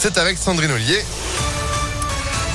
C'est avec Sandrine Ollier.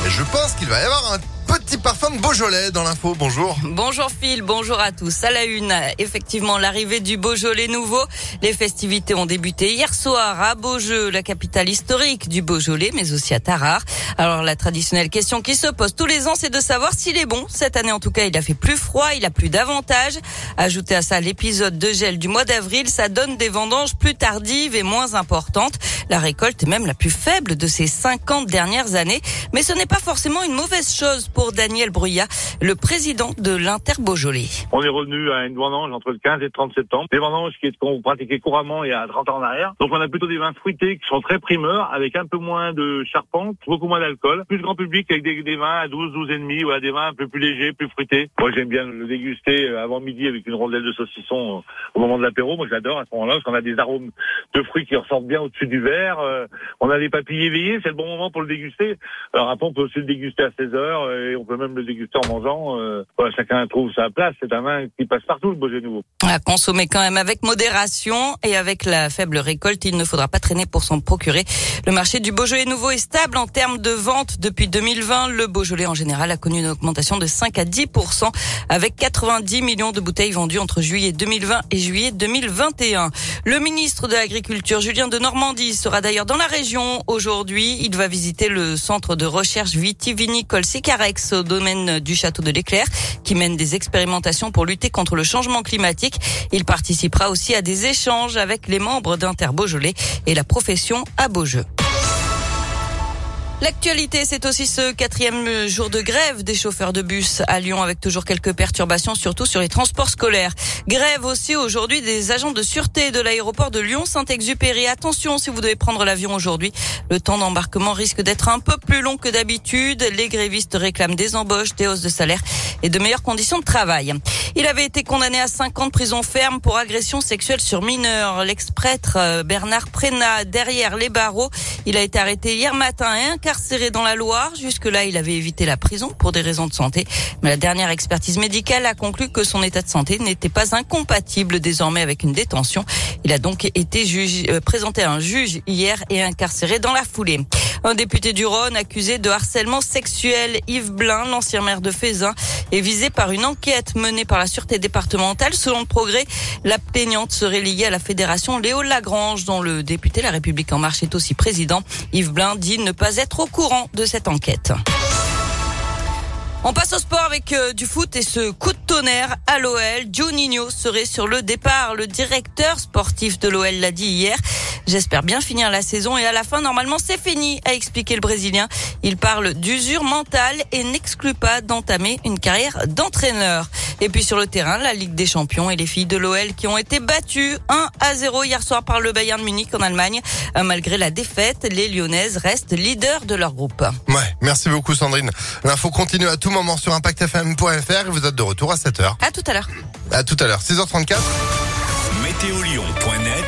Je pense qu'il va y avoir un petit parfum de Beaujolais dans l'info. Bonjour. Bonjour Phil, bonjour à tous. À la une, effectivement, l'arrivée du Beaujolais nouveau. Les festivités ont débuté hier soir à Beaujeu, la capitale historique du Beaujolais, mais aussi à Tarare. Alors la traditionnelle question qui se pose tous les ans, c'est de savoir s'il est bon. Cette année, en tout cas, il a fait plus froid, il a plus d'avantages. Ajoutez à ça l'épisode de gel du mois d'avril, ça donne des vendanges plus tardives et moins importantes. La récolte est même la plus faible de ces 50 dernières années. Mais ce n'est pas forcément une mauvaise chose pour Daniel Bruyat, le président de l'Inter Beaujolais. On est revenu à une vendange entre le 15 et le 30 septembre. Des vendanges qu'on pratiquait couramment il y a 30 ans en arrière. Donc on a plutôt des vins fruités qui sont très primeurs, avec un peu moins de charpente, beaucoup moins d'alcool. Plus grand public avec des, vins à 12, 12 et demi, voilà, des vins un peu plus légers, plus fruités. Moi j'aime bien le déguster euh, avant midi avec une rondelle de saucisson euh, au moment de l'apéro. Moi j'adore à ce moment-là parce qu'on a des arômes de fruits qui ressortent bien au-dessus du verre. Euh, on a les papilles éveillées, c'est le bon moment pour le déguster. Alors après on peut aussi le déguster à 16 heures et on peut même le déguster en mangeant. Euh, voilà, chacun trouve sa place. C'est un vin qui passe partout, le Beaujolais nouveau. À consommer quand même avec modération et avec la faible récolte, il ne faudra pas traîner pour s'en procurer. Le marché du Beaujolais nouveau est stable en termes de vente depuis 2020. Le Beaujolais en général a connu une augmentation de 5 à 10% avec 90 millions de bouteilles vendues entre juillet 2020 et juillet 2021. Le ministre de l'Agriculture, Julien de Normandie, sera d'ailleurs dans la région aujourd'hui. Il va visiter le centre de recherche vitivinicole Sicarex au domaine du château de l'Éclair qui mène des expérimentations pour lutter contre le changement climatique. Il participera aussi à des échanges avec les membres d'Inter Beaujolais et la profession à Beaujeu. L'actualité, c'est aussi ce quatrième jour de grève des chauffeurs de bus à Lyon avec toujours quelques perturbations, surtout sur les transports scolaires. Grève aussi aujourd'hui des agents de sûreté de l'aéroport de Lyon-Saint-Exupéry. Attention si vous devez prendre l'avion aujourd'hui. Le temps d'embarquement risque d'être un peu plus long que d'habitude. Les grévistes réclament des embauches, des hausses de salaire et de meilleures conditions de travail. Il avait été condamné à 5 ans de prison ferme pour agression sexuelle sur mineurs. L'ex-prêtre euh, Bernard Prénat, derrière les barreaux, il a été arrêté hier matin incarcéré dans la Loire. Jusque-là, il avait évité la prison pour des raisons de santé. Mais la dernière expertise médicale a conclu que son état de santé n'était pas incompatible désormais avec une détention. Il a donc été euh, présenté à un juge hier et incarcéré dans la foulée. Un député du Rhône accusé de harcèlement sexuel, Yves Blin, l'ancien maire de Fézin, est visé par une enquête menée par la sûreté départementale. Selon le progrès, la plaignante serait liée à la fédération Léo Lagrange, dont le député La République en marche est aussi président. Yves Blin dit ne pas être au courant de cette enquête. On passe au sport avec euh, du foot et ce coup de tonnerre à l'OL. Juninho serait sur le départ. Le directeur sportif de l'OL l'a dit hier. J'espère bien finir la saison et à la fin, normalement, c'est fini, a expliqué le Brésilien. Il parle d'usure mentale et n'exclut pas d'entamer une carrière d'entraîneur. Et puis sur le terrain, la Ligue des Champions et les filles de l'OL qui ont été battues 1 à 0 hier soir par le Bayern de Munich en Allemagne. Euh, malgré la défaite, les Lyonnaises restent leaders de leur groupe. Ouais, merci beaucoup Sandrine. L'info continue à tout moment sur impactfm.fr et vous êtes de retour à 7h. À tout à l'heure. À tout à l'heure, 6h34. Météolion.net